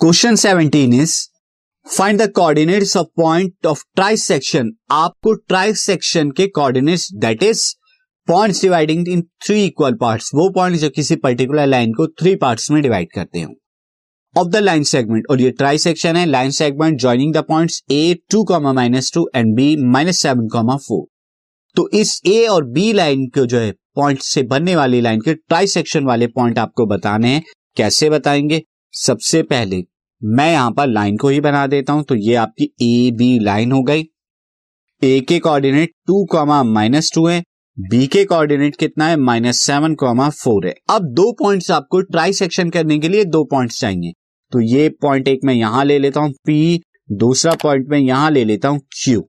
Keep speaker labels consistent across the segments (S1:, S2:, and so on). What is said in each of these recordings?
S1: Question seventeen is, find the coordinates of point of trisection आपको trisection के coordinates that is points dividing in three equal parts वो point जो किसी particular line को three parts में divide करते हो। ऑफ़ द लाइन सेगमेंट और ये ट्राई सेक्शन है line segment joining the points A two comma minus two and B minus seven comma four तो इस ए और बी लाइन को जो है पॉइंट से बनने वाली लाइन के ट्राई सेक्शन वाले पॉइंट आपको बताने हैं। कैसे बताएँगे? सबसे पहले मैं यहाँ पर लाइन को ही बना देता हूँ तो ये आपकी ए बी लाइन हो गई। ए के coordinate two comma minus two है बी के कोऑर्डिनेट कितना है? माइनस सेवन कॉमा फोर है। अब दो पॉइंट्स आपको ट्राई सेक्शन करने के लिए दो पॉइंट्स चाहिए। तो ये पॉइंट एक मैं यहाँ ले लेता हूँ पी दूसरा पॉइंट मैं यहाँ ले लेता हूँ क्यू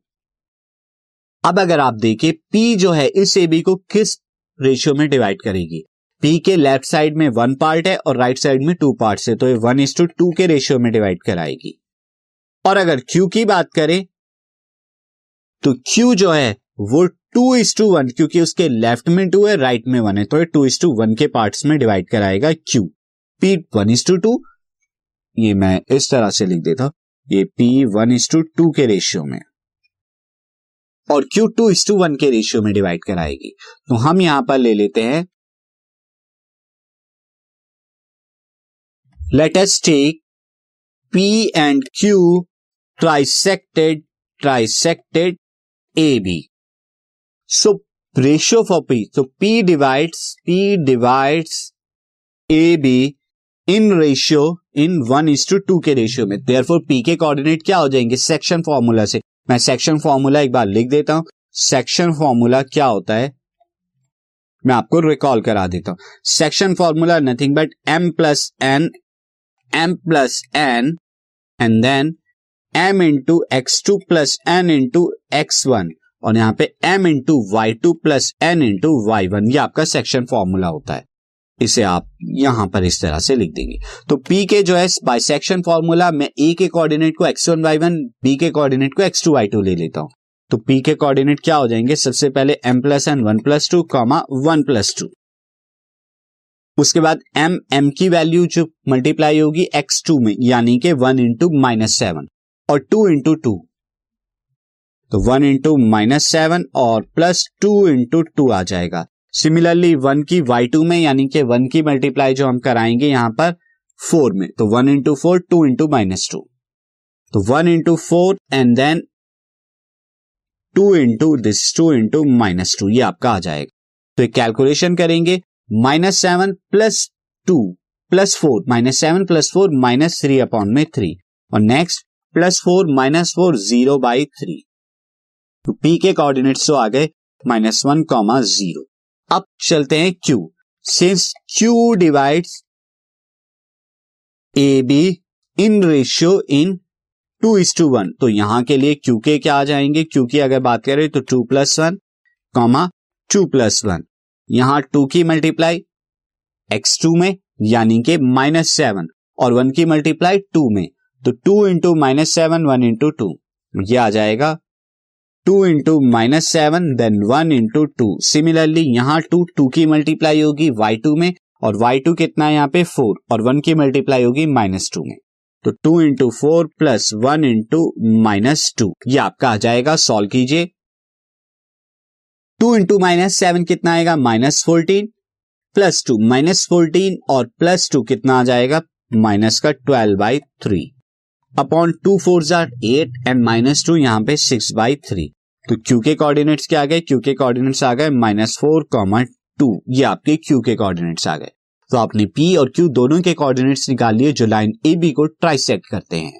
S1: अब अगर आप देखिए पी जो है, इस ए बी को किस रेशियो में डिवाइड करेगी? पी के लेफ़्ट साइड में वन पार्ट है और राइट साइड में टू पार्ट है तो ये वन इज़ टू टू के रेशियो में डिवाइड कराएगी। और अगर क्यू की बात करें तो क्यू जो है, वो टू इज़ टू वन क्योंकि उसके लेफ़्ट में टू है राइट में वन है तो ये टू इज़ टू वन के पार्ट्स में डिवाइड कराएगा Q P one is to two ये मैं इस तरह से लिख देता हूँ, ये P one is to two के रेशियो में। और Q two is to one के रेशियो में डिवाइड कराएगी। तो हम यहाँ पर ले लेते हैं Let us take P and Q A B so ratio for P P. P P P P A B in ratio in one is to two के रेशियो में. देयर फोर पी के कोऑर्डिनेट क्या हो जाएँगे? Section formula से. मैं section formula एक बार लिख देता हूँ. सेक्शन फॉर्मूला क्या होता है? मैं आपको रिकॉल करा देता हूँ. Section formula nothing but M plus N m plus N and then M into X two plus N into X one और यहाँ पे M into Y two plus N into Y one ये आपका section formula होता है। इसे आप यहाँ पर इस तरह से लिख देंगे। तो p के जो है बाय सेक्शन फॉर्मूला मैं a के कोऑर्डिनेट को X one Y one B के कोऑर्डिनेट को एक्स टू वाई टू ले लेता हूँ। तो p के कोऑर्डिनेट क्या हो जाएँगे? सबसे पहले M plus N one plus two comma one plus two उसके बाद एम एम की वैल्यू जो मल्टीप्लाई होगी एक्स टू में, यानी कि वन इंटू माइनस सेवन और टू इंटू टू तो वन इंटू माइनस सेवन और प्लस टू इंटू टू आ जाएगा। सिमिलरली वन की वाई टू में, यानी कि वन की मल्टीप्लाई जो हम कराएँगे यहाँ पर फोर में तो one into four two into minus two तो one into four and then two into this two into minus two ये आपका आ जाएगा। तो एक कैलकुलेशन करेंगे minus seven plus two plus four minus seven plus four minus three upon में three और next plus four minus four zero by three तो पी के कोऑर्डिनेट्स तो आ गए माइनस वन कॉमा ज़ीरो अब चलते हैं Q since Q divides A B in ratio in two is to one तो यहाँ के लिए क्यू के क्या आ जाएँगे? क्यू की अगर बात करें तो two plus one comma two plus one यहाँ टू की मल्टीप्लाई, एक्स टू में, यानी कि माइनस सेवन, और वन की मल्टीप्लाई टू में तो two into minus seven, one into two, ये आ जाएगा two into minus seven then one into two. Similarly यहाँ टू टू की मल्टीप्लाई होगी वाई टू में, और वाई टू कितना है यहाँ पे? फोर, और वन की मल्टीप्लाई होगी माइनस टू में। तो two into four plus one into minus two, ये आपका आ जाएगा, सॉल्व कीजिए। टू इंटू माइनस सेवन कितना आएगा? Minus fourteen, plus two minus fourteen और प्लस टू कितना आ जाएगा? माइनस का twelve by three. Upon two four jar eight and minus two यहाँ पे सिक्स बाई थ्री। तो क्यू के कोऑर्डिनेट्स क्या आ गए? क्यू के कोऑर्डिनेट्स आ गए माइनस फोर कॉमा टू। ये आपके क्यू के कोऑर्डिनेट्स आ गए। तो आपने पी और क्यू दोनों के कोऑर्डिनेट्स निकाल लिए जो लाइन ए बी को ट्राइसेक्ट करते हैं।